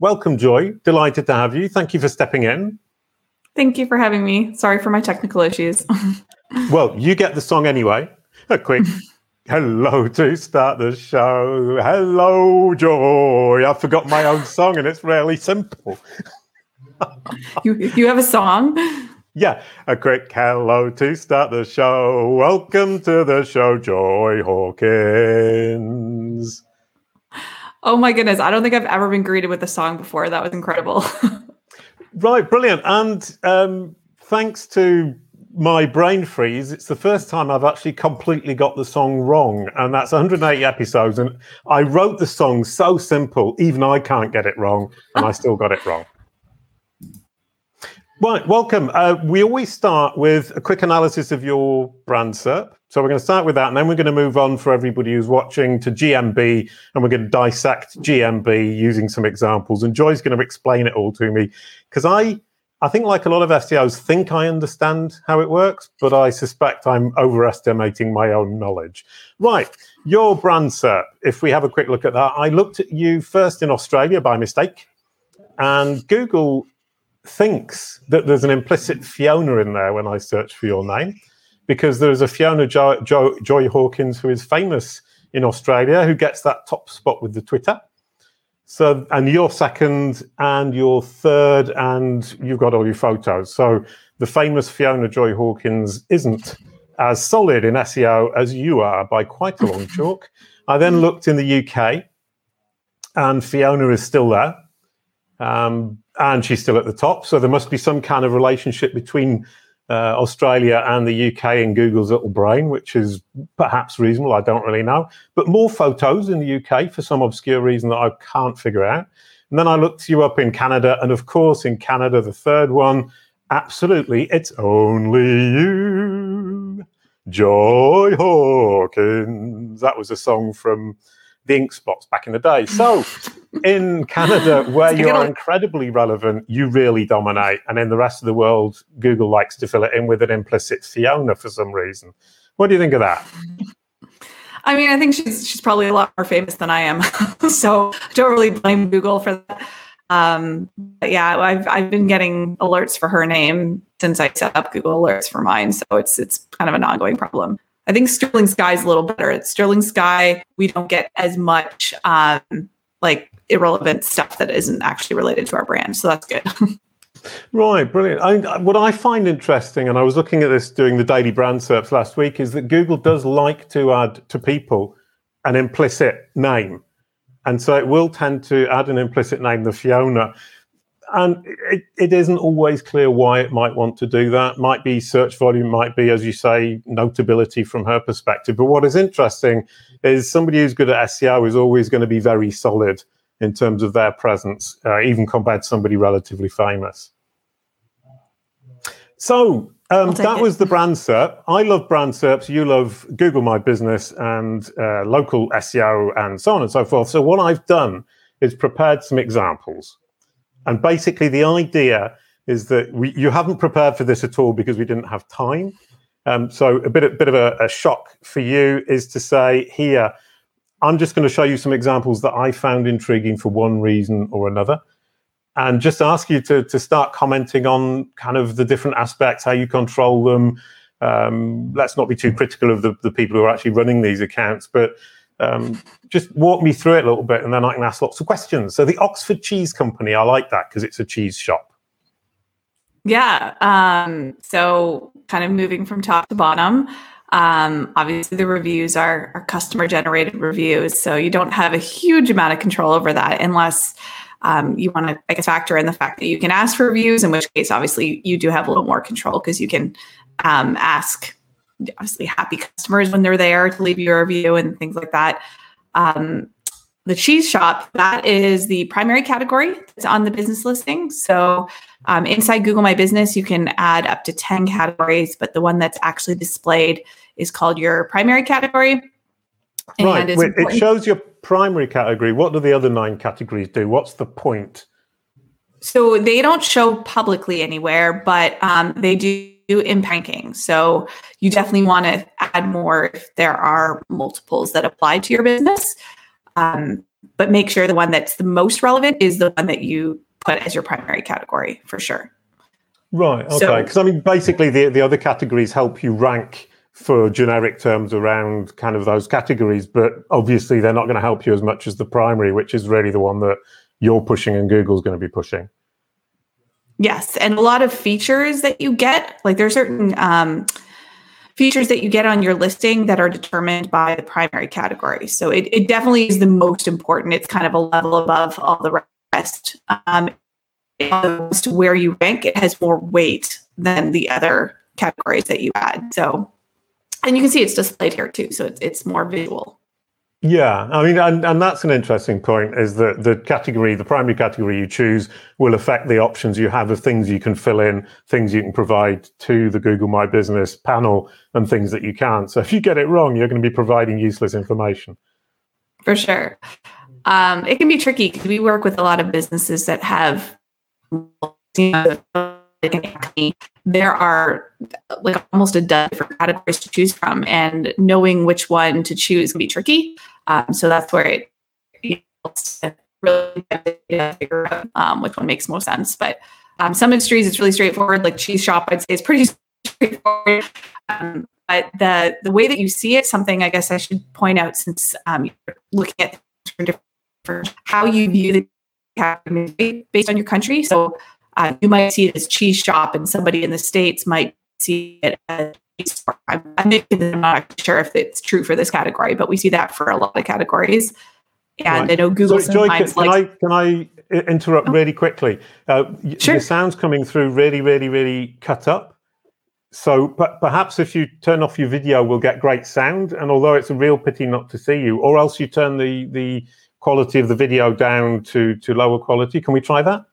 Welcome, Joy. Delighted to have you. Thank you for stepping in. Thank you for having me. Sorry for my technical issues. well, you get the song anyway. A quick hello to start the show. Hello, Joy. I forgot my own song and it's really simple. you, you have a song? Yeah, a quick hello to start the show. Welcome to the show, Joy Hawkins. Oh my goodness. I don't think I've ever been greeted with a song before. That was incredible. right, brilliant. And um, thanks to my brain freeze, it's the first time I've actually completely got the song wrong. And that's 180 episodes. And I wrote the song so simple, even I can't get it wrong. And I still got it wrong. Right, welcome. Uh, we always start with a quick analysis of your brand SERP. So we're going to start with that, and then we're going to move on for everybody who's watching to GMB, and we're going to dissect GMB using some examples. And Joy's going to explain it all to me because I, I think, like a lot of SEOs, think I understand how it works, but I suspect I'm overestimating my own knowledge. Right, your brand SERP. If we have a quick look at that, I looked at you first in Australia by mistake, and Google thinks that there's an implicit Fiona in there when I search for your name, because there's a Fiona jo- jo- Joy Hawkins who is famous in Australia who gets that top spot with the Twitter. So, and you're second, and you're third, and you've got all your photos. So, the famous Fiona Joy Hawkins isn't as solid in SEO as you are by quite a long chalk. I then looked in the UK, and Fiona is still there. Um, and she's still at the top. So there must be some kind of relationship between uh, Australia and the UK in Google's little brain, which is perhaps reasonable. I don't really know. But more photos in the UK for some obscure reason that I can't figure out. And then I looked you up in Canada. And of course, in Canada, the third one, absolutely, it's only you, Joy Hawkins. That was a song from the ink spots back in the day. So in Canada, where you are incredibly relevant, you really dominate. And in the rest of the world, Google likes to fill it in with an implicit Fiona for some reason. What do you think of that? I mean, I think she's she's probably a lot more famous than I am, so I don't really blame Google for that. Um, but yeah, I've I've been getting alerts for her name since I set up Google Alerts for mine, so it's it's kind of an ongoing problem. I think Sterling Sky is a little better. At Sterling Sky, we don't get as much um, like irrelevant stuff that isn't actually related to our brand. So that's good. right, brilliant. I, what I find interesting, and I was looking at this doing the daily brand SERPs last week, is that Google does like to add to people an implicit name. And so it will tend to add an implicit name, the Fiona and it, it isn't always clear why it might want to do that. Might be search volume, might be, as you say, notability from her perspective. But what is interesting is somebody who's good at SEO is always going to be very solid in terms of their presence, uh, even compared to somebody relatively famous. So um, that it. was the brand SERP. I love brand SERPs. You love Google My Business and uh, local SEO and so on and so forth. So what I've done is prepared some examples. And basically, the idea is that we, you haven't prepared for this at all because we didn't have time. Um, so a bit, a bit of a, a shock for you is to say here, I'm just going to show you some examples that I found intriguing for one reason or another. And just ask you to, to start commenting on kind of the different aspects, how you control them. Um, let's not be too critical of the, the people who are actually running these accounts, but um, just walk me through it a little bit and then I can ask lots of questions. So, the Oxford Cheese Company, I like that because it's a cheese shop. Yeah. Um, so, kind of moving from top to bottom. Um, obviously, the reviews are, are customer generated reviews. So, you don't have a huge amount of control over that unless um, you want to, I guess, factor in the fact that you can ask for reviews, in which case, obviously, you do have a little more control because you can um, ask obviously happy customers when they're there to leave you a review and things like that. Um, the cheese shop, that is the primary category that's on the business listing. So um, inside Google My Business, you can add up to 10 categories, but the one that's actually displayed is called your primary category. right. Wait, it shows your primary category. What do the other nine categories do? What's the point? So they don't show publicly anywhere, but um, they do in banking. So you definitely want to add more if there are multiples that apply to your business. Um, but make sure the one that's the most relevant is the one that you put as your primary category for sure. Right. Okay. Because so, I mean, basically, the the other categories help you rank for generic terms around kind of those categories, but obviously they're not going to help you as much as the primary, which is really the one that you're pushing and Google's going to be pushing. Yes, and a lot of features that you get, like there are certain um, features that you get on your listing that are determined by the primary category. So it, it definitely is the most important. It's kind of a level above all the rest. Um, as to where you rank, it has more weight than the other categories that you add. So, and you can see it's displayed here too. So it's, it's more visual. Yeah, I mean, and, and that's an interesting point is that the category, the primary category you choose will affect the options you have of things you can fill in, things you can provide to the Google My Business panel, and things that you can't. So if you get it wrong, you're going to be providing useless information. For sure. Um, it can be tricky because we work with a lot of businesses that have you know, there are like almost a dozen different categories to choose from, and knowing which one to choose can be tricky. Um, so that's where it you know, really figure out um, which one makes most sense. But um, some industries, it's really straightforward. Like cheese shop, I'd say is pretty straightforward. Um, but the the way that you see it, something I guess I should point out since um, you're looking at different how you view the based on your country. So uh, you might see it as cheese shop, and somebody in the states might see it as I'm, I'm not sure if it's true for this category, but we see that for a lot of categories. And right. I know Google so, Joy, can, like, can I can I interrupt oh. really quickly? Uh, sure. The sound's coming through really, really, really cut up. So perhaps if you turn off your video, we'll get great sound. And although it's a real pity not to see you, or else you turn the the quality of the video down to to lower quality. Can we try that?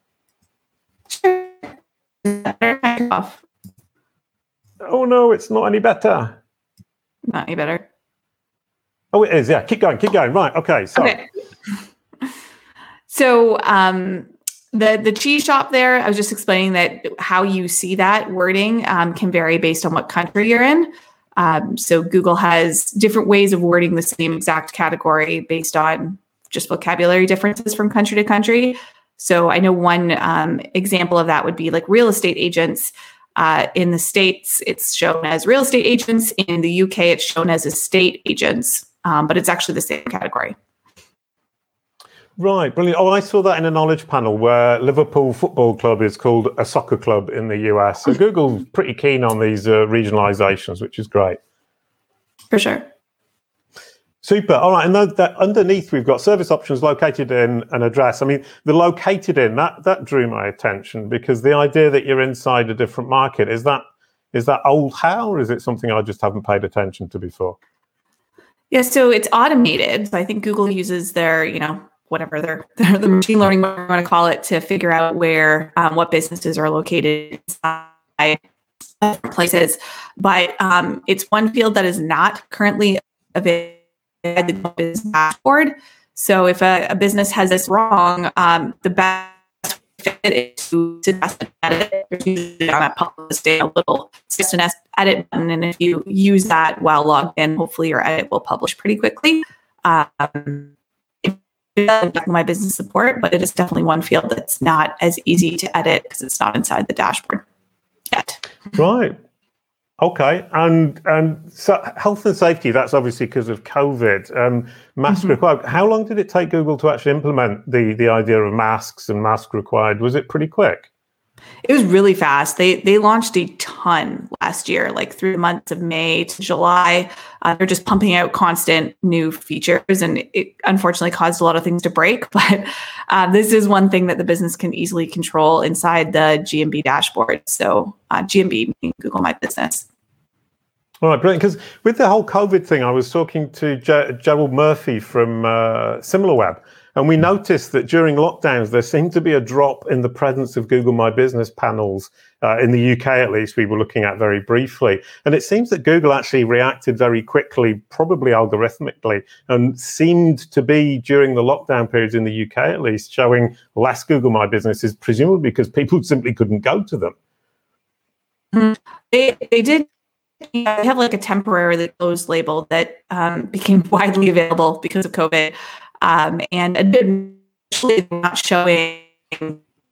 Sure. Oh no, it's not any better. Not any better. Oh, it is. Yeah, keep going. Keep going. Right. Okay. So. Okay. So um, the the cheese shop there, I was just explaining that how you see that wording um, can vary based on what country you're in. Um, so Google has different ways of wording the same exact category based on just vocabulary differences from country to country. So I know one um, example of that would be like real estate agents. Uh, in the States, it's shown as real estate agents. In the UK, it's shown as estate agents, um, but it's actually the same category. Right, brilliant. Oh, I saw that in a knowledge panel where Liverpool Football Club is called a soccer club in the US. So Google's pretty keen on these uh, regionalizations, which is great. For sure. Super. All right. And that underneath, we've got service options located in an address. I mean, the located in that that drew my attention because the idea that you're inside a different market is that is that old how, or is it something I just haven't paid attention to before? Yeah. So it's automated. So I think Google uses their, you know, whatever their, their the machine learning, what you want to call it, to figure out where um, what businesses are located inside places. But um, it's one field that is not currently available the business dashboard. So if a, a, business has this wrong, um, the best fit is to suggest an edit. On that publish data a little suggest edit button, and if you use that while logged in, hopefully your edit will publish pretty quickly. Um, my business support, but it is definitely one field that's not as easy to edit because it's not inside the dashboard yet. Right. Okay, and and so health and safety. That's obviously because of COVID. Um, mask mm-hmm. required. How long did it take Google to actually implement the the idea of masks and mask required? Was it pretty quick? It was really fast. They they launched a ton last year, like through the months of May to July. Uh, they're just pumping out constant new features, and it unfortunately caused a lot of things to break. But uh, this is one thing that the business can easily control inside the GMB dashboard. So uh, GMB meaning Google My Business. All right, brilliant. Because with the whole COVID thing, I was talking to Gerald Murphy from uh, SimilarWeb, and we noticed that during lockdowns, there seemed to be a drop in the presence of Google My Business panels. Uh, in the UK, at least, we were looking at very briefly. And it seems that Google actually reacted very quickly, probably algorithmically, and seemed to be during the lockdown periods in the UK, at least, showing less Google My Businesses, presumably because people simply couldn't go to them. Mm-hmm. They, they did they have like a temporarily closed label that um, became widely available because of COVID. Um, and initially not showing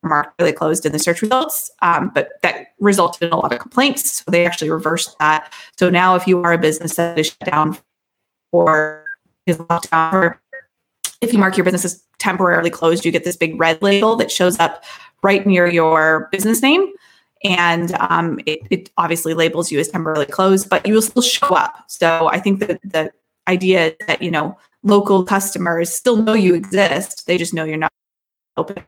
marked really closed in the search results, um, but that resulted in a lot of complaints. So they actually reversed that. So now, if you are a business that is shut down or is locked down, or if you mark your business as temporarily closed, you get this big red label that shows up right near your business name. And um, it, it obviously labels you as temporarily closed, but you will still show up. So I think that the idea that, you know, local customers still know you exist, they just know you're not open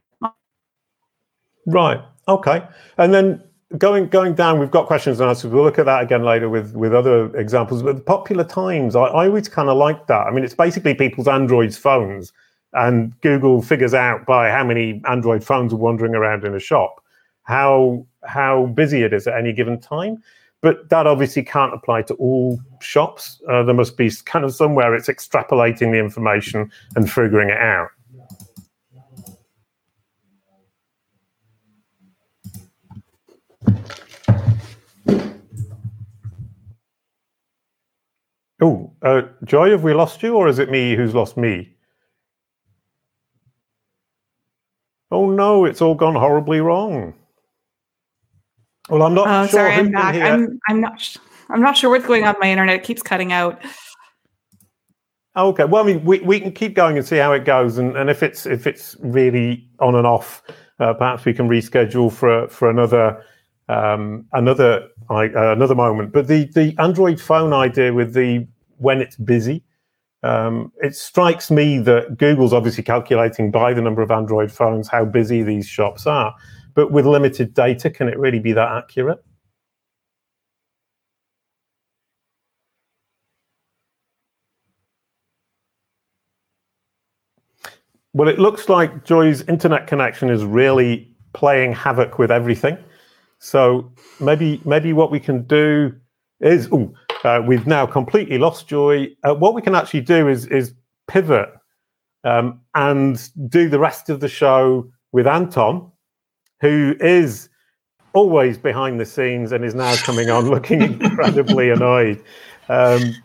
Right. Okay. And then going going down, we've got questions and answers. We'll look at that again later with with other examples. But the popular times, I, I always kind of like that. I mean, it's basically people's Android phones, and Google figures out by how many Android phones are wandering around in a shop how how busy it is at any given time. But that obviously can't apply to all shops. Uh, there must be kind of somewhere it's extrapolating the information and figuring it out. Oh, uh, Joy, have we lost you, or is it me who's lost me? Oh no, it's all gone horribly wrong. Well, I'm not oh, sure. Sorry, I'm back. I'm, I'm not. I'm not sure what's going on with my internet. It keeps cutting out. Okay. Well, I mean, we, we can keep going and see how it goes, and, and if it's if it's really on and off, uh, perhaps we can reschedule for for another um, another uh, another moment. But the the Android phone idea with the when it's busy, um, it strikes me that Google's obviously calculating by the number of Android phones how busy these shops are. But with limited data, can it really be that accurate? Well, it looks like Joy's internet connection is really playing havoc with everything. So maybe maybe what we can do is oh, uh, we've now completely lost Joy. Uh, what we can actually do is is pivot um, and do the rest of the show with Anton, who is always behind the scenes and is now coming on looking incredibly annoyed. Um,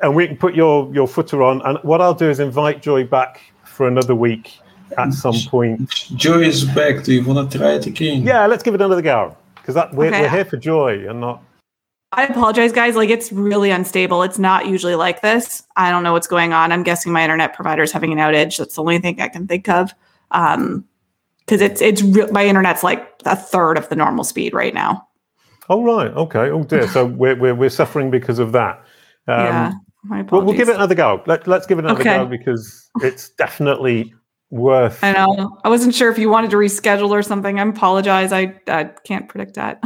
and we can put your your footer on. And what I'll do is invite Joy back for another week at some point. Joy is back. Do you want to try it again? Yeah, let's give it another go because that we're, okay. we're here for joy and not. I apologize, guys. Like it's really unstable. It's not usually like this. I don't know what's going on. I'm guessing my internet provider is having an outage. That's the only thing I can think of. Um, because it's it's my internet's like a third of the normal speed right now. Oh right, okay. Oh dear. So we're we're, we're suffering because of that. Um, yeah. Well, we'll give it another go. Let, let's give it another okay. go because it's definitely worth. I know. I wasn't sure if you wanted to reschedule or something. I apologize. I, I can't predict that.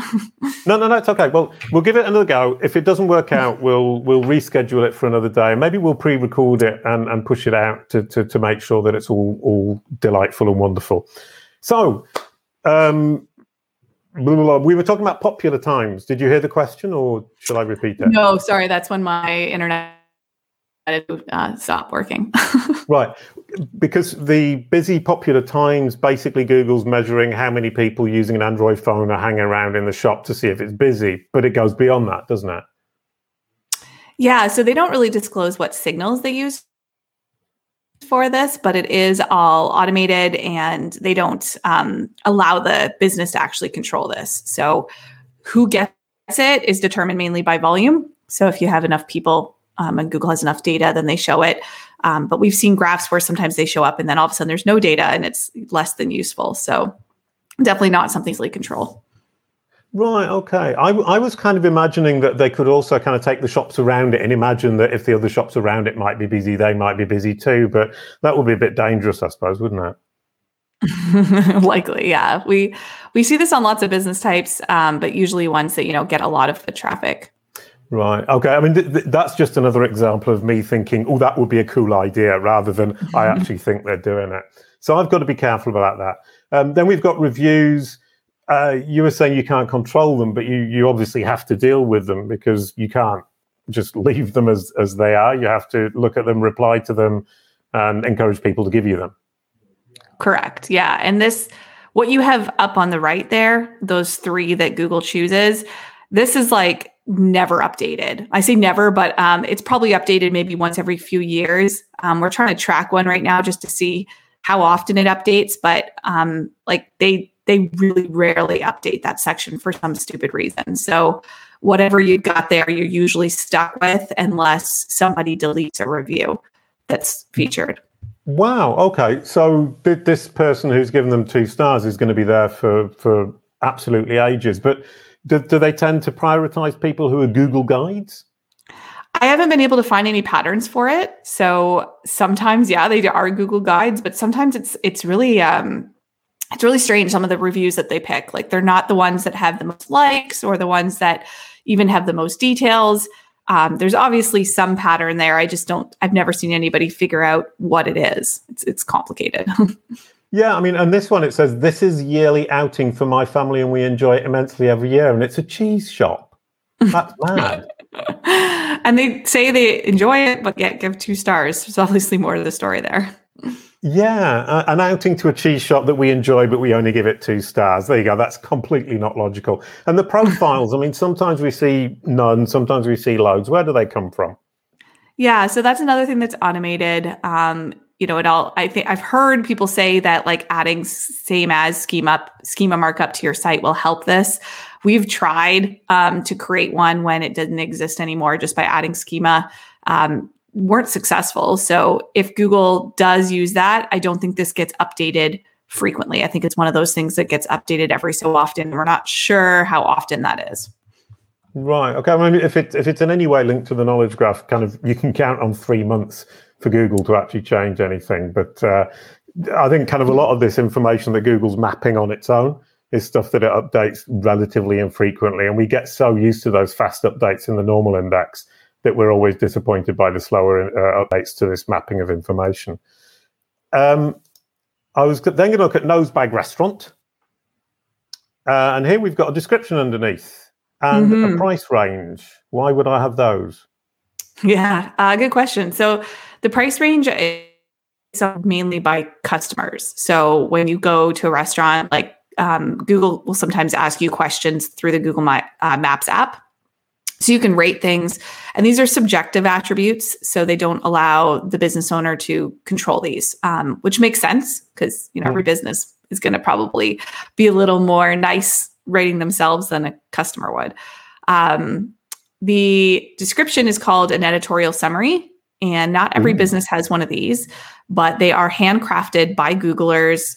no, no, no. It's okay. Well, we'll give it another go. If it doesn't work out, we'll we'll reschedule it for another day. Maybe we'll pre-record it and, and push it out to, to to make sure that it's all all delightful and wonderful. So, um, we were talking about popular times. Did you hear the question, or shall I repeat it? No, sorry. That's when my internet uh, stop working. right. Because the busy popular times, basically Google's measuring how many people using an Android phone are hanging around in the shop to see if it's busy, but it goes beyond that, doesn't it? Yeah. So they don't really disclose what signals they use for this, but it is all automated and they don't um, allow the business to actually control this. So who gets it is determined mainly by volume. So if you have enough people um, and Google has enough data, then they show it. Um, but we've seen graphs where sometimes they show up and then all of a sudden there's no data and it's less than useful. So definitely not something to control. Right. Okay. I, I was kind of imagining that they could also kind of take the shops around it and imagine that if the other shops around it might be busy, they might be busy too. But that would be a bit dangerous, I suppose, wouldn't it? Likely, yeah. We we see this on lots of business types, um, but usually ones that you know get a lot of the traffic. Right. Okay. I mean, th- th- that's just another example of me thinking, oh, that would be a cool idea, rather than I actually think they're doing it. So I've got to be careful about that. Um, then we've got reviews. Uh, you were saying you can't control them, but you you obviously have to deal with them because you can't just leave them as as they are. You have to look at them, reply to them, and encourage people to give you them. Correct. Yeah. And this, what you have up on the right there, those three that Google chooses, this is like never updated. I say never, but um, it's probably updated maybe once every few years. Um, we're trying to track one right now just to see how often it updates, but um, like they they really rarely update that section for some stupid reason. So whatever you got there, you're usually stuck with unless somebody deletes a review that's featured. Wow. Okay. So th- this person who's given them two stars is going to be there for for absolutely ages. But do, do they tend to prioritize people who are Google guides? I haven't been able to find any patterns for it. So sometimes, yeah, they are Google guides, but sometimes it's it's really um, it's really strange. Some of the reviews that they pick, like they're not the ones that have the most likes or the ones that even have the most details. Um, there's obviously some pattern there. I just don't. I've never seen anybody figure out what it is. It's it's complicated. Yeah, I mean, and this one it says this is yearly outing for my family, and we enjoy it immensely every year, and it's a cheese shop. That's mad. and they say they enjoy it, but yet give two stars. There's obviously more to the story there. Yeah, uh, an outing to a cheese shop that we enjoy, but we only give it two stars. There you go. That's completely not logical. And the profiles, I mean, sometimes we see none, sometimes we see loads. Where do they come from? Yeah, so that's another thing that's automated. Um, you know, it all. I think I've heard people say that like adding same as schema schema markup to your site will help this. We've tried um, to create one when it didn't exist anymore, just by adding schema. Um, weren't successful. So if Google does use that, I don't think this gets updated frequently. I think it's one of those things that gets updated every so often. We're not sure how often that is. Right. Okay. I mean, if it if it's in any way linked to the knowledge graph, kind of you can count on three months for Google to actually change anything. But uh, I think kind of a lot of this information that Google's mapping on its own is stuff that it updates relatively infrequently, and we get so used to those fast updates in the normal index that we're always disappointed by the slower uh, updates to this mapping of information. Um, I was then going to look at Nosebag Restaurant. Uh, and here we've got a description underneath and mm-hmm. a price range. Why would I have those? Yeah, uh, good question. So the price range is mainly by customers. So when you go to a restaurant, like um, Google will sometimes ask you questions through the Google My, uh, Maps app. So you can rate things, and these are subjective attributes, so they don't allow the business owner to control these, um, which makes sense because you know every business is going to probably be a little more nice rating themselves than a customer would. Um, the description is called an editorial summary, and not every mm. business has one of these, but they are handcrafted by Googlers.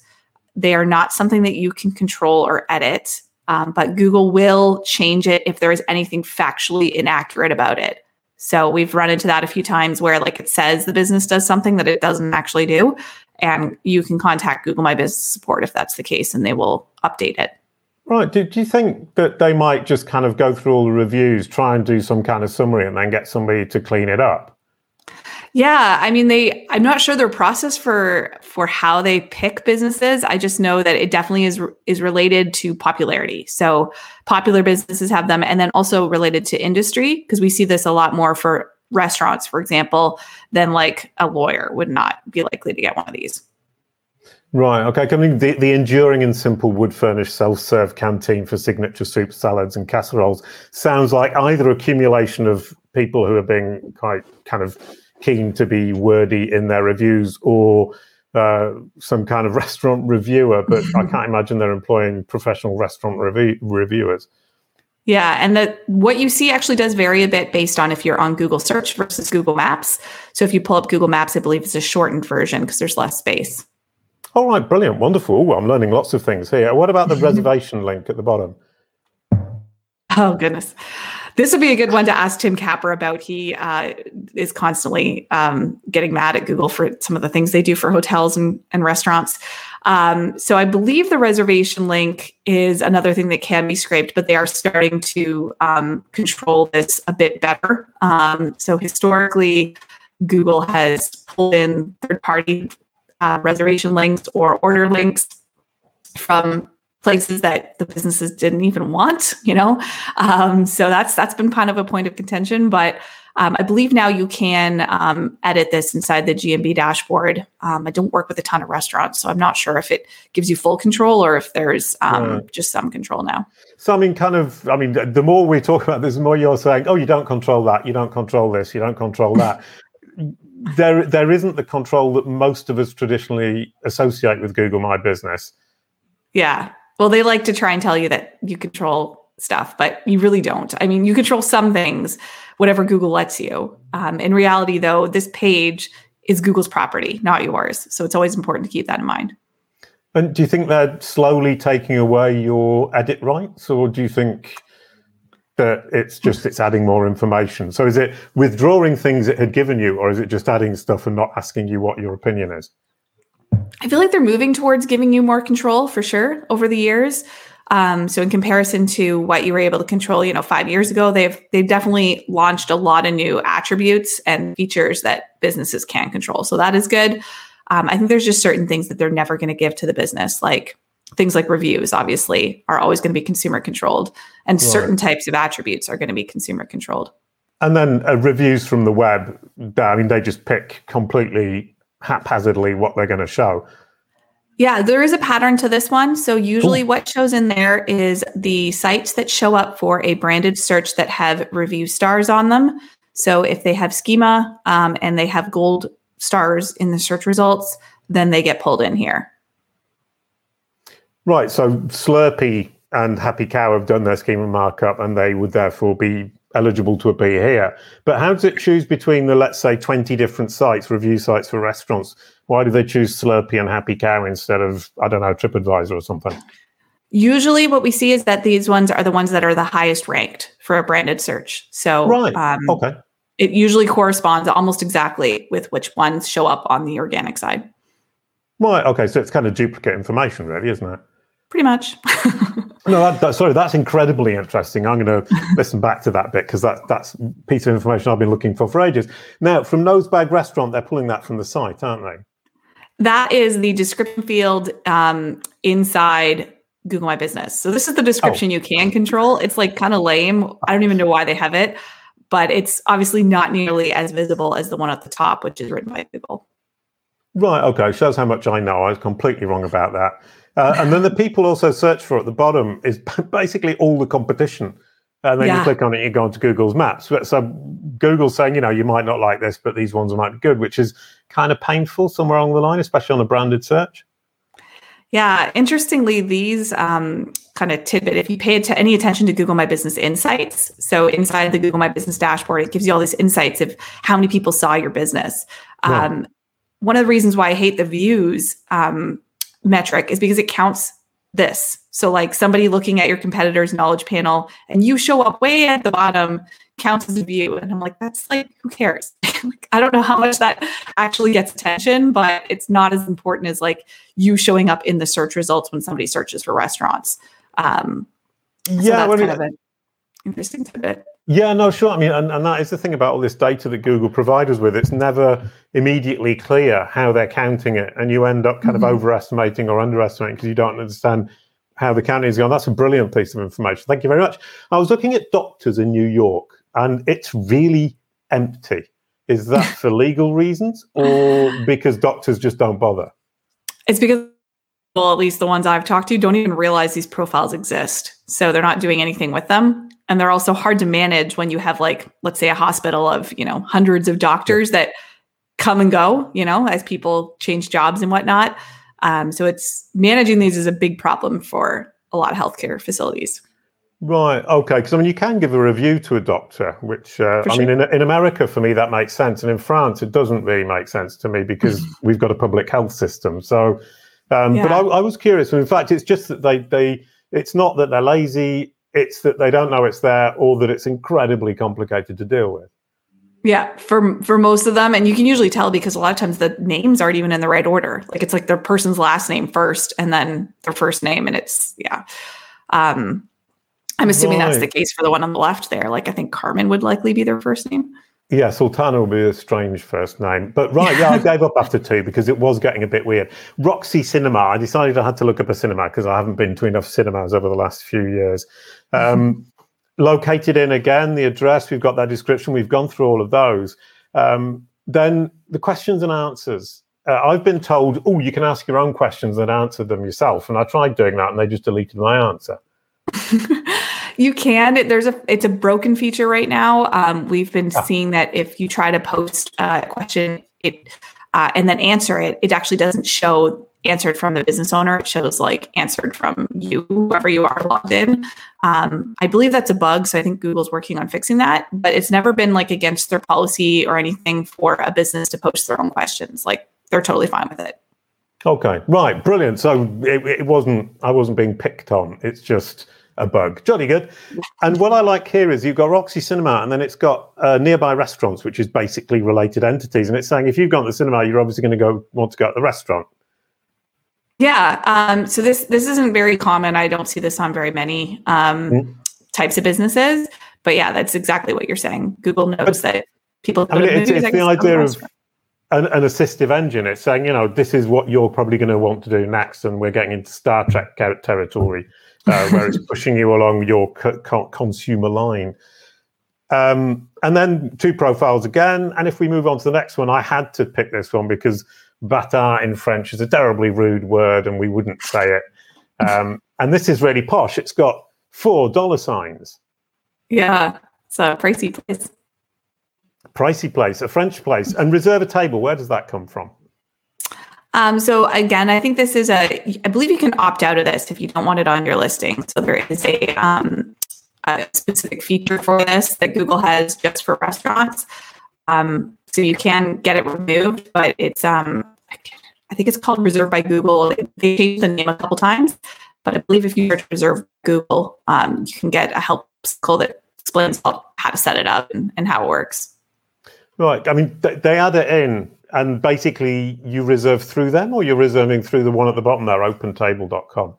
They are not something that you can control or edit. Um, but Google will change it if there is anything factually inaccurate about it. So we've run into that a few times where like it says the business does something that it doesn't actually do. And you can contact Google My Business Support if that's the case and they will update it. Right. Do, do you think that they might just kind of go through all the reviews, try and do some kind of summary and then get somebody to clean it up? Yeah, I mean they I'm not sure their process for for how they pick businesses. I just know that it definitely is is related to popularity. So popular businesses have them and then also related to industry because we see this a lot more for restaurants for example than like a lawyer would not be likely to get one of these. Right. Okay. Mean, the, the enduring and simple wood furnished self serve canteen for signature soup, salads, and casseroles sounds like either accumulation of people who are being quite kind of keen to be wordy in their reviews or uh, some kind of restaurant reviewer, but I can't imagine they're employing professional restaurant review- reviewers. Yeah, and that what you see actually does vary a bit based on if you're on Google Search versus Google Maps. So if you pull up Google Maps, I believe it's a shortened version because there's less space. All right, brilliant, wonderful. I'm learning lots of things here. What about the reservation link at the bottom? Oh goodness. This would be a good one to ask Tim Capper about. He uh, is constantly um, getting mad at Google for some of the things they do for hotels and, and restaurants. Um, so I believe the reservation link is another thing that can be scraped, but they are starting to um, control this a bit better. Um, so historically, Google has pulled in third party uh, reservation links or order links from places that the businesses didn't even want, you know? Um, so that's that's been kind of a point of contention. But um, I believe now you can um, edit this inside the GMB dashboard. Um, I don't work with a ton of restaurants, so I'm not sure if it gives you full control or if there's um, right. just some control now. So I mean, kind of, I mean, the more we talk about this, the more you're saying, oh, you don't control that, you don't control this, you don't control that. there, there isn't the control that most of us traditionally associate with Google My Business. Yeah. Well, they like to try and tell you that you control stuff, but you really don't. I mean, you control some things, whatever Google lets you. Um, in reality, though, this page is Google's property, not yours. So it's always important to keep that in mind. And do you think they're slowly taking away your edit rights, or do you think that it's just it's adding more information? So is it withdrawing things it had given you, or is it just adding stuff and not asking you what your opinion is? I feel like they're moving towards giving you more control for sure over the years. Um, so in comparison to what you were able to control, you know, five years ago, they've they've definitely launched a lot of new attributes and features that businesses can control. So that is good. Um, I think there's just certain things that they're never going to give to the business, like things like reviews. Obviously, are always going to be consumer controlled, and right. certain types of attributes are going to be consumer controlled. And then uh, reviews from the web. I mean, they just pick completely haphazardly what they're going to show. Yeah, there is a pattern to this one. So usually what shows in there is the sites that show up for a branded search that have review stars on them. So if they have schema um, and they have gold stars in the search results, then they get pulled in here. Right. So Slurpee and Happy Cow have done their schema markup and they would therefore be eligible to appear here. But how does it choose between the, let's say, 20 different sites, review sites for restaurants? Why do they choose Slurpee and Happy Cow instead of, I don't know, TripAdvisor or something? Usually, what we see is that these ones are the ones that are the highest ranked for a branded search. So, right. Um, okay. It usually corresponds almost exactly with which ones show up on the organic side. Right. Okay. So it's kind of duplicate information, really, isn't it? Pretty much. no, that, that, sorry, that's incredibly interesting. I'm going to listen back to that bit because that, that's a piece of information I've been looking for for ages. Now, from Nosebag Restaurant, they're pulling that from the site, aren't they? That is the description field um, inside Google My Business. So this is the description oh. you can control. It's like kind of lame. I don't even know why they have it, but it's obviously not nearly as visible as the one at the top, which is written by Google. Right. Okay. Shows how much I know. I was completely wrong about that. Uh, and then the people also search for at the bottom is basically all the competition. And then yeah. you click on it, you go into Google's maps. So Google's saying, you know, you might not like this, but these ones might be good, which is kind of painful somewhere along the line, especially on a branded search. Yeah, interestingly, these um, kind of tidbit, if you pay any attention to Google My Business Insights, so inside the Google My Business dashboard, it gives you all these insights of how many people saw your business. Um, one of the reasons why I hate the views um, metric is because it counts this. So, like somebody looking at your competitor's knowledge panel and you show up way at the bottom counts as a view. And I'm like, that's like, who cares? like, I don't know how much that actually gets attention, but it's not as important as like you showing up in the search results when somebody searches for restaurants. Um, yeah, so that's kind of an interesting tidbit. Yeah, no, sure. I mean, and, and that is the thing about all this data that Google provides us with. It's never immediately clear how they're counting it, and you end up kind mm-hmm. of overestimating or underestimating because you don't understand how the counting is going. That's a brilliant piece of information. Thank you very much. I was looking at doctors in New York, and it's really empty. Is that for legal reasons or because doctors just don't bother? It's because well, at least the ones I've talked to don't even realize these profiles exist. So they're not doing anything with them and they're also hard to manage when you have like let's say a hospital of you know hundreds of doctors that come and go you know as people change jobs and whatnot um, so it's managing these is a big problem for a lot of healthcare facilities Right. Okay. Because I mean, you can give a review to a doctor, which uh, I mean, in, in America, for me, that makes sense, and in France, it doesn't really make sense to me because we've got a public health system. So, um, yeah. but I, I, was curious. In fact, it's just that they they it's not that they're lazy it's that they don't know it's there or that it's incredibly complicated to deal with. Yeah, for for most of them, and you can usually tell because a lot of times the names aren't even in the right order. Like it's like their person's last name first, and then their first name, and it's yeah. Um, I'm assuming right. that's the case for the one on the left there. Like I think Carmen would likely be their first name. Yeah, Sultana will be a strange first name. But right, yeah, I gave up after two because it was getting a bit weird. Roxy Cinema, I decided I had to look up a cinema because I haven't been to enough cinemas over the last few years. Um, located in again, the address, we've got that description, we've gone through all of those. Um, then the questions and answers. Uh, I've been told, oh, you can ask your own questions and answer them yourself. And I tried doing that and they just deleted my answer. You can. There's a. It's a broken feature right now. Um, we've been oh. seeing that if you try to post a question, it uh, and then answer it, it actually doesn't show answered from the business owner. It shows like answered from you, whoever you are logged in. Um, I believe that's a bug, so I think Google's working on fixing that. But it's never been like against their policy or anything for a business to post their own questions. Like they're totally fine with it. Okay, right, brilliant. So it, it wasn't. I wasn't being picked on. It's just a bug. Jolly good. And what I like here is you've got Roxy Cinema, and then it's got uh, nearby restaurants, which is basically related entities. And it's saying if you've gone to the cinema, you're obviously going to go want to go to the restaurant. Yeah. Um, so this this isn't very common. I don't see this on very many um, mm. types of businesses. But yeah, that's exactly what you're saying. Google knows but, that people. I mean, it's, it's the idea of an, an, assistive engine. It's saying, you know, this is what you're probably going to want to do next, and we're getting into Star Trek territory uh, where it's pushing you along your co- consumer line. Um, and then two profiles again. And if we move on to the next one, I had to pick this one because bâtard in French is a terribly rude word and we wouldn't say it. Um, and this is really posh. It's got four dollar signs. Yeah, it's a pricey place. Pricey place, a French place. And reserve a table, where does that come from? Um, so again, I think this is a. I believe you can opt out of this if you don't want it on your listing. So there is a, um, a specific feature for this that Google has just for restaurants. Um, so you can get it removed, but it's um, I think it's called Reserve by Google. They changed the name a couple times, but I believe if you search Reserve Google, um, you can get a help call that explains how to set it up and, and how it works. Right. I mean, they add it in and basically you reserve through them or you're reserving through the one at the bottom there opentable.com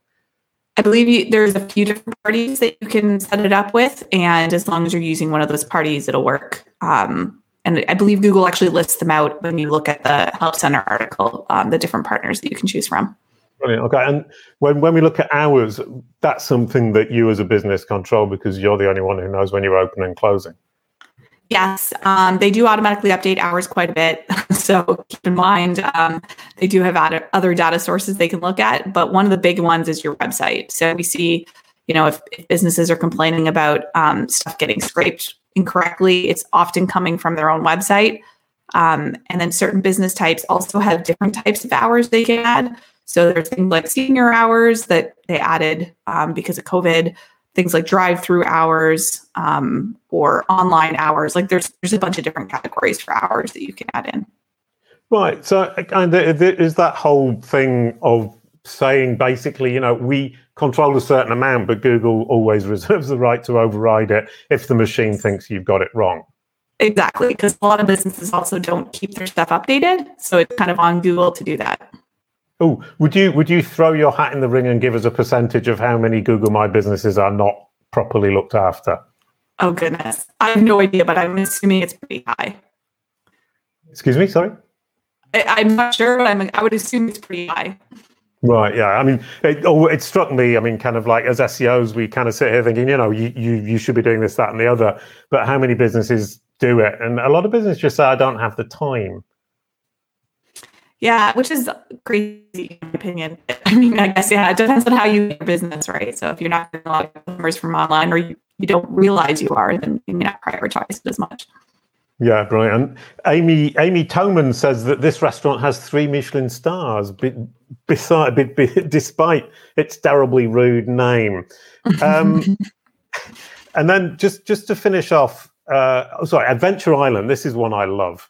i believe you, there's a few different parties that you can set it up with and as long as you're using one of those parties it'll work um, and i believe google actually lists them out when you look at the help center article um, the different partners that you can choose from Brilliant. Okay. And when, when we look at hours, that's something that you as a business control because you're the only one who knows when you're open and closing. Yes, um, they do automatically update hours quite a bit. so keep in mind, um, they do have ad- other data sources they can look at. But one of the big ones is your website. So we see, you know, if, if businesses are complaining about um, stuff getting scraped incorrectly, it's often coming from their own website. Um, and then certain business types also have different types of hours they can add. So there's things like senior hours that they added um, because of COVID things like drive-through hours um, or online hours. Like there's there's a bunch of different categories for hours that you can add in. Right. So, and is that whole thing of saying basically, you know, we control a certain amount, but Google always reserves the right to override it if the machine thinks you've got it wrong. Exactly, because a lot of businesses also don't keep their stuff updated, so it's kind of on Google to do that. Oh, would you would you throw your hat in the ring and give us a percentage of how many Google My Businesses are not properly looked after? Oh goodness, I have no idea, but I'm assuming it's pretty high. Excuse me, sorry. I, am not sure, but I'm, I would assume it's pretty high. Right. Yeah. I mean, it, oh, it struck me. I mean, kind of like as SEOs, we kind of sit here thinking, you know, you, you you should be doing this, that, and the other. But how many businesses do it? And a lot of businesses just say, I don't have the time. Yeah, which is crazy in my opinion. I mean, I guess yeah, it depends on how you your business, right? So if you're not getting a lot of customers from online, or you, you don't realize you are, then you may not prioritize it as much. Yeah, brilliant. And Amy Amy Toman says that this restaurant has three Michelin stars, beside, be, be, despite its terribly rude name. Um, and then just just to finish off, uh, oh, sorry, Adventure Island. This is one I love.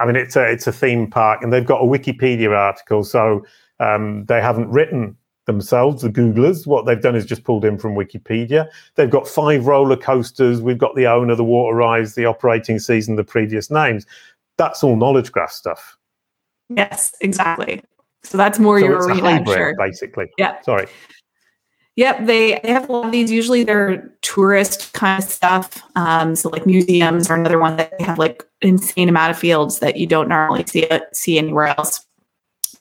I mean, it's a it's a theme park, and they've got a Wikipedia article, so um, they haven't written themselves, the Googlers. What they've done is just pulled in from Wikipedia. They've got five roller coasters. We've got the owner, the water rides, the operating season, the previous names. That's all knowledge graph stuff. Yes, exactly. So that's more so your arena, hybrid, sure. Basically. Yeah. Sorry. Yep, they, they have a lot of these. Usually they're tourist kind of stuff. Um, so like museums are another one that they have like insane amount of fields that you don't normally see see anywhere else.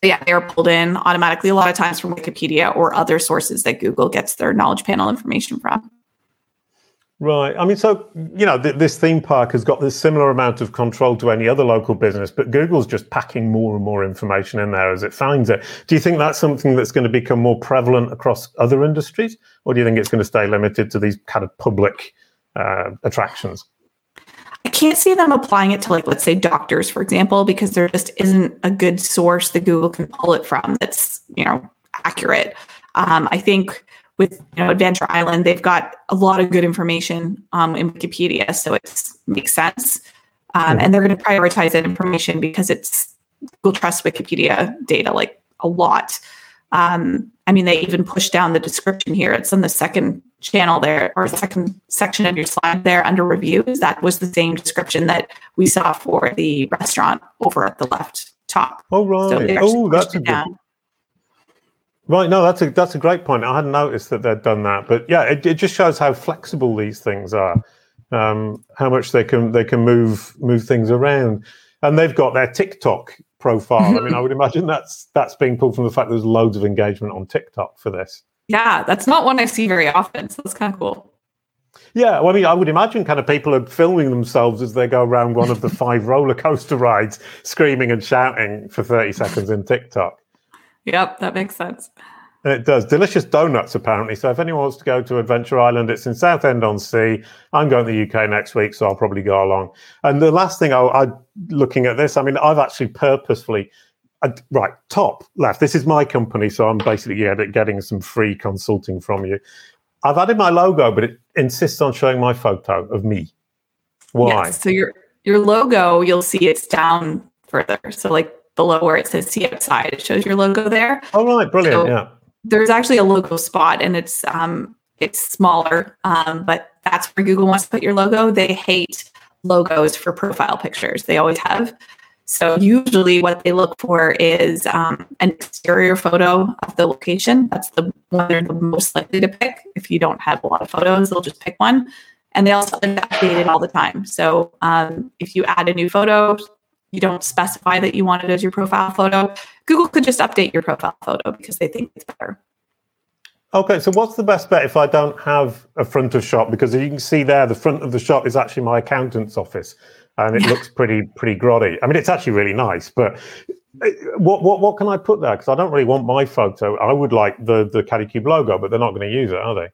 But yeah, they're pulled in automatically a lot of times from Wikipedia or other sources that Google gets their knowledge panel information from. Right. I mean, so, you know, th- this theme park has got this similar amount of control to any other local business, but Google's just packing more and more information in there as it finds it. Do you think that's something that's going to become more prevalent across other industries, or do you think it's going to stay limited to these kind of public uh, attractions? I can't see them applying it to, like, let's say doctors, for example, because there just isn't a good source that Google can pull it from that's, you know, accurate. Um, I think with you know Adventure Island, they've got a lot of good information um, in Wikipedia, so it makes sense. Um, and they're going to prioritize that information because it's Google trust Wikipedia data like a lot. Um, I mean, they even push down the description here. It's in the second channel there, or second section of your slide there under reviews. That was the same description that we saw for the restaurant over at the left top. Oh right. So oh, that's a good. Right, no, that's a that's a great point. I hadn't noticed that they'd done that, but yeah, it, it just shows how flexible these things are, um, how much they can they can move move things around, and they've got their TikTok profile. I mean, I would imagine that's that's being pulled from the fact there's loads of engagement on TikTok for this. Yeah, that's not one I see very often, so that's kind of cool. Yeah, well, I mean, I would imagine kind of people are filming themselves as they go around one of the five roller coaster rides, screaming and shouting for thirty seconds in TikTok. Yep, that makes sense. It does. Delicious donuts, apparently. So if anyone wants to go to Adventure Island, it's in Southend on Sea. I'm going to the UK next week, so I'll probably go along. And the last thing I, I looking at this, I mean, I've actually purposefully, I, right, top left. This is my company, so I'm basically getting, getting some free consulting from you. I've added my logo, but it insists on showing my photo of me. Why? Yes, so your your logo, you'll see it's down further. So like below where it says see outside. It shows your logo there. Oh right, brilliant. So yeah. There's actually a logo spot and it's um it's smaller. Um, but that's where Google wants to put your logo. They hate logos for profile pictures. They always have. So usually what they look for is um, an exterior photo of the location. That's the one they're the most likely to pick. If you don't have a lot of photos, they'll just pick one. And they also update it all the time. So um, if you add a new photo, you don't specify that you want it as your profile photo, Google could just update your profile photo because they think it's better. Okay, so what's the best bet if I don't have a front of shop? Because you can see there, the front of the shop is actually my accountant's office, and it looks pretty pretty grotty. I mean, it's actually really nice, but uh, what what what can I put there? Because I don't really want my photo. I would like the the Kalicube logo, but they're not going to use it, are they?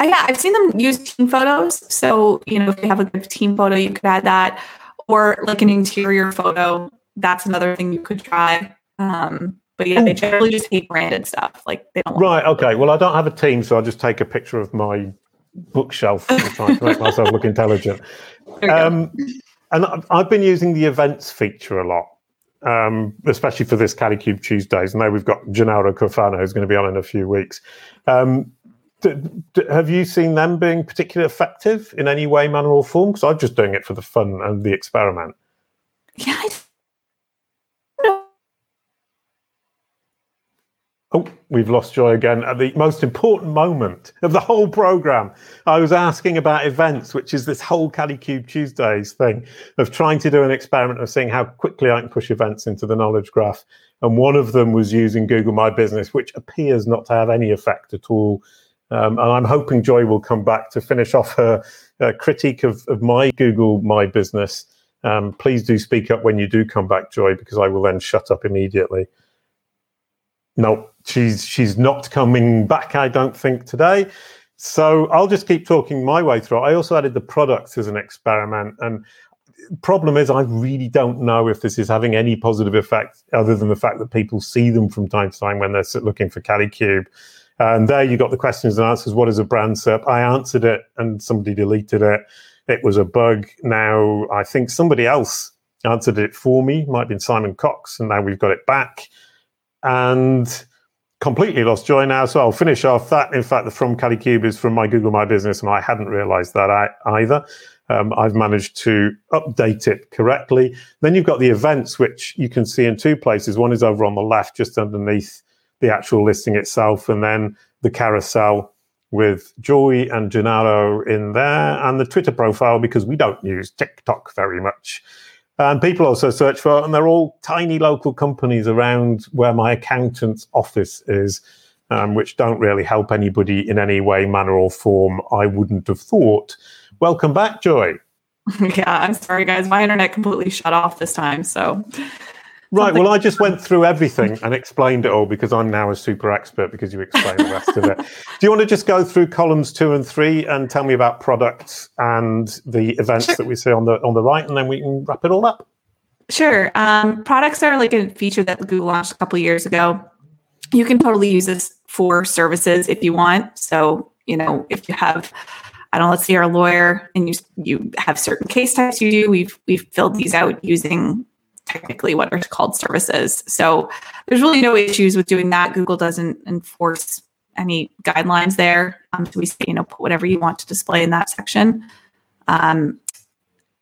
Uh, yeah, I've seen them use team photos. So you know, if you have a good team photo, you could add that or like an interior photo. That's another thing you could try. Um, but yeah, they generally just hate branded stuff. Like they don't. Right. Okay. Well, I don't have a team, so I'll just take a picture of my bookshelf and try to make myself look intelligent. Um, and I've been using the events feature a lot, um, especially for this Kalicube Tuesdays. And now we've got Gennaro Cuofano who's going to be on in a few weeks. Um, d- d- have you seen them being particularly effective in any way, manner, or form? Because I'm just doing it for the fun and the experiment. Yeah. Oh, we've lost Joy again at the most important moment of the whole program. I was asking about events, which is this whole Kalicube Tuesdays thing of trying to do an experiment of seeing how quickly I can push events into the knowledge graph. And one of them was using Google My Business, which appears not to have any effect at all um, and I'm hoping Joy will come back to finish off her uh, critique of, of my Google My Business. Um, please do speak up when you do come back, Joy, because I will then shut up immediately. No, she's she's not coming back. I don't think today. So I'll just keep talking my way through. I also added the products as an experiment, and problem is I really don't know if this is having any positive effect other than the fact that people see them from time to time when they're looking for Kalicube. And there you got the questions and answers. What is a brand SERP? I answered it and somebody deleted it. It was a bug. Now I think somebody else answered it for me. Might have been Simon Cox, and now we've got it back. And completely lost joy now. So I'll finish off that. In fact, the from Kalicube is from my Google My Business, and I hadn't realized that either. Um, I've managed to update it correctly. Then you've got the events, which you can see in two places. One is over on the left, just underneath the actual listing itself. And then the carousel with Joy and Gennaro in there, and the Twitter profile because we don't use TikTok very much. And people also search for, and they're all tiny local companies around where my accountant's office is, um, which don't really help anybody in any way, manner, or form. I wouldn't have thought. Welcome back, Joy. yeah, I'm sorry, guys. My internet completely shut off this time. So Right. Well, I just went through everything and explained it all because I'm now a super expert because you explained the rest of it. Do you want to just go through columns two and three and tell me about products and the events sure. that we see on the on the right, and then we can wrap it all up? Sure. Um, products are like a feature that Google launched a couple years ago. You can totally use this for services if you want. So, you know, if you have I don't know, let's say you're a lawyer and you you have certain case types you do. We've we've filled these out using technically what are called services. So there's really no issues with doing that. Google doesn't enforce any guidelines there. Um, so we say, you know, put whatever you want to display in that section. Um,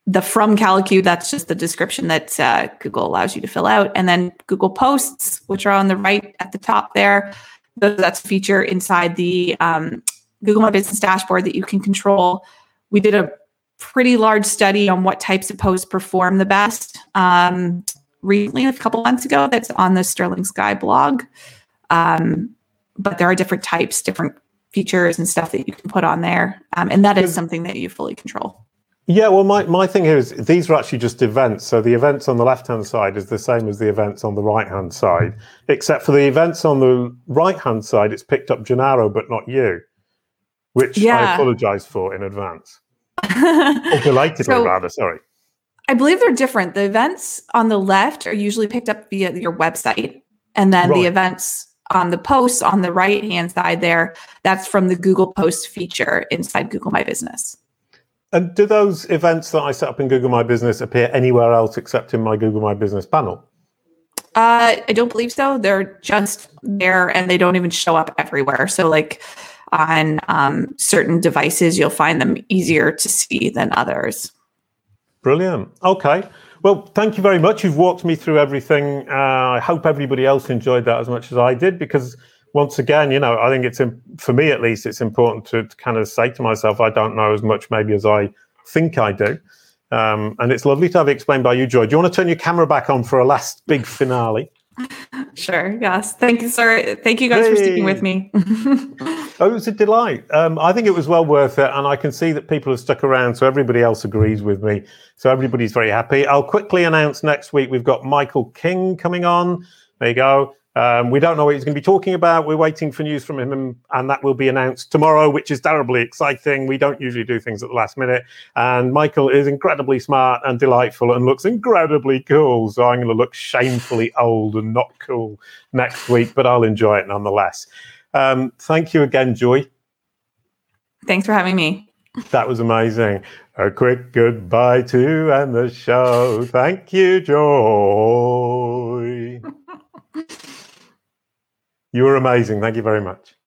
the from Kalicube, that's just the description that uh, Google allows you to fill out. And then Google Posts, which are on the right at the top there, that's a feature inside the um, Google My Business dashboard that you can control. We did a pretty large study on what types of posts perform the best um, recently, a couple months ago. That's on the Sterling Sky blog. Um, but there are different types, different features and stuff that you can put on there. Um, and that is something that you fully control. Yeah, well, my, my thing here is these are actually just events. So the events on the left hand side is the same as the events on the right hand side, except for the events on the right hand side, it's picked up Gennaro, but not you, which yeah. I apologize for in advance oh, so, rather. Sorry. I believe they're different. The events on the left are usually picked up via your website, and then right. the events on the posts on the right hand side there, that's from the Google Post feature inside Google My Business. And do those events that I set up in Google My Business appear anywhere else except in my Google My Business panel? Uh, I don't believe so. They're just there and they don't even show up everywhere. So, like, on um, certain devices, you'll find them easier to see than others. Brilliant. Okay. Well, thank you very much. You've walked me through everything. Uh, I hope everybody else enjoyed that as much as I did because, once again, you know, I think it's, for me at least, it's important to, to kind of say to myself, I don't know as much maybe as I think I do. Um, and it's lovely to have it explained by you, Joy. Do you want to turn your camera back on for a last big finale? Sure. Yes. Thank you, sir. Thank you guys hey. for sticking with me. oh, it was a delight. Um, I think it was well worth it, and I can see that people have stuck around, so everybody else agrees with me. So everybody's very happy. I'll quickly announce next week we've got Michael King coming on. There you go. Um, we don't know what he's going to be talking about. We're waiting for news from him, and that will be announced tomorrow, which is terribly exciting. We don't usually do things at the last minute. And Michael is incredibly smart and delightful and looks incredibly cool. So I'm going to look shamefully old and not cool next week, but I'll enjoy it nonetheless. Um, thank you again, Joy. Thanks for having me. That was amazing. A quick goodbye to end the show. Thank you, Joy. You were amazing. Thank you very much.